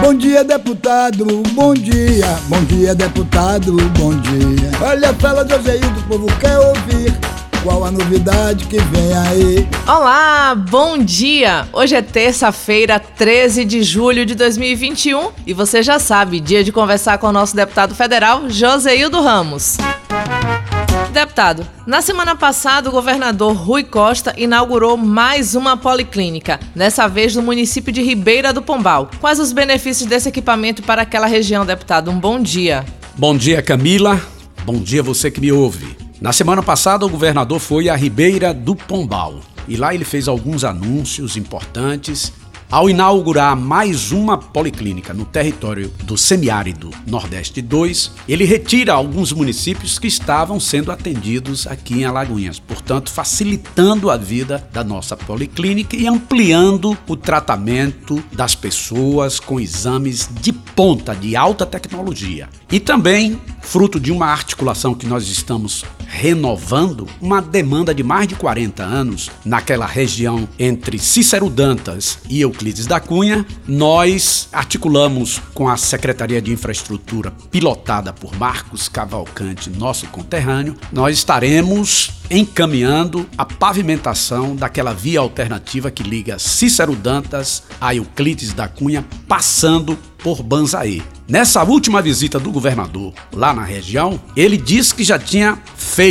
Bom dia, deputado, bom dia. Bom dia, deputado, bom dia. Olha, fala Joseildo, o povo quer ouvir. Qual a novidade que vem aí? Olá, bom dia! Hoje é terça-feira, 13 de julho de 2021 e você já sabe, dia de conversar com o nosso deputado federal, Joseildo Ramos. Deputado, na semana passada o governador Rui Costa inaugurou mais uma policlínica, dessa vez no município de Ribeira do Pombal. Quais os benefícios desse equipamento para aquela região, deputado? Um bom dia. Bom dia, Camila. Bom dia você que me ouve. Na semana passada o governador foi a Ribeira do Pombal e lá ele fez alguns anúncios importantes ao inaugurar mais uma policlínica no território do semiárido Nordeste 2, ele retira alguns municípios que estavam sendo atendidos aqui em Alagoinhas, portanto, facilitando a vida da nossa policlínica e ampliando o tratamento das pessoas com exames de ponta, de alta tecnologia. E também, fruto de uma articulação que nós estamos renovando, uma demanda de mais de 40 anos naquela região entre Cícero Dantas e Euclides da Cunha, nós articulamos com a Secretaria de Infraestrutura, pilotada por Marcos Cavalcante, nosso conterrâneo, nós estaremos encaminhando a pavimentação daquela via alternativa que liga Cícero Dantas a Euclides da Cunha, passando por Banzaí. Nessa última visita do governador lá na região, ele disse que já tinha feito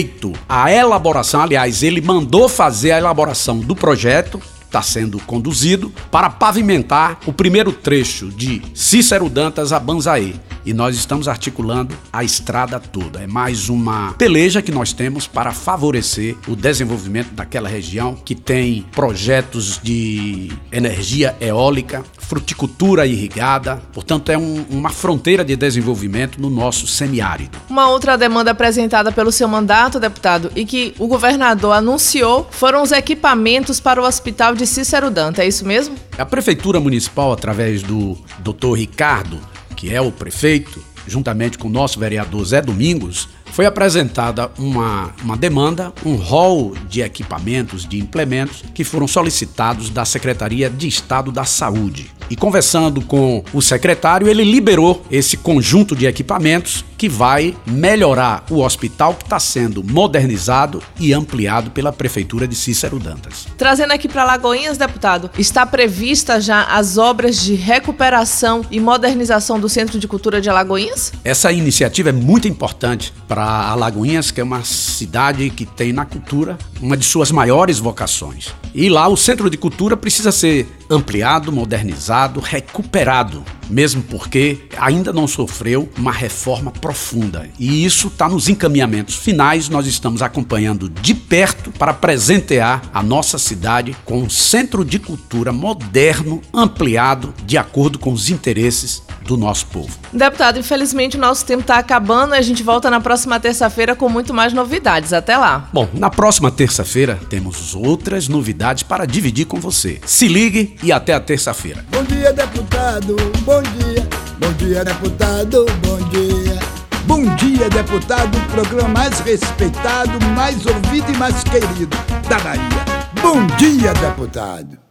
a elaboração, aliás, ele mandou fazer a elaboração do projeto está sendo conduzido para pavimentar o primeiro trecho de Cícero Dantas a Banzaí e nós estamos articulando a estrada toda. É mais uma peleja que nós temos para favorecer o desenvolvimento daquela região que tem projetos de energia eólica, fruticultura irrigada, portanto é um, uma fronteira de desenvolvimento no nosso semiárido. Uma outra demanda apresentada pelo seu mandato, deputado, e que o governador anunciou foram os equipamentos para o Hospital de Cícero Danta, é isso mesmo? A Prefeitura Municipal, através do Dr. Ricardo, que é o prefeito, juntamente com o nosso vereador Zé Domingos, foi apresentada uma, uma demanda, um rol de equipamentos, de implementos que foram solicitados da Secretaria de Estado da Saúde. E conversando com o secretário, ele liberou esse conjunto de equipamentos que vai melhorar o hospital que está sendo modernizado e ampliado pela Prefeitura de Cícero Dantas. Trazendo aqui para Lagoinhas, deputado, está prevista já as obras de recuperação e modernização do Centro de Cultura de Alagoinhas? Essa iniciativa é muito importante para Alagoinhas, que é uma cidade que tem na cultura uma de suas maiores vocações. E lá o Centro de Cultura precisa ser ampliado, modernizado, recuperado, mesmo porque ainda não sofreu uma reforma profunda. E isso está nos encaminhamentos finais, nós estamos acompanhando de perto para presentear a nossa cidade com um centro de cultura moderno, ampliado, de acordo com os interesses do nosso povo. Deputado, infelizmente o nosso tempo está acabando. A gente volta na próxima terça-feira com muito mais novidades. Até lá. Bom, na próxima terça-feira temos outras novidades para dividir com você. Se ligue e até a terça-feira. Bom dia, deputado, bom dia. Bom dia, deputado, bom dia. Bom dia, deputado, o programa mais respeitado, mais ouvido e mais querido da Bahia. Bom dia, deputado.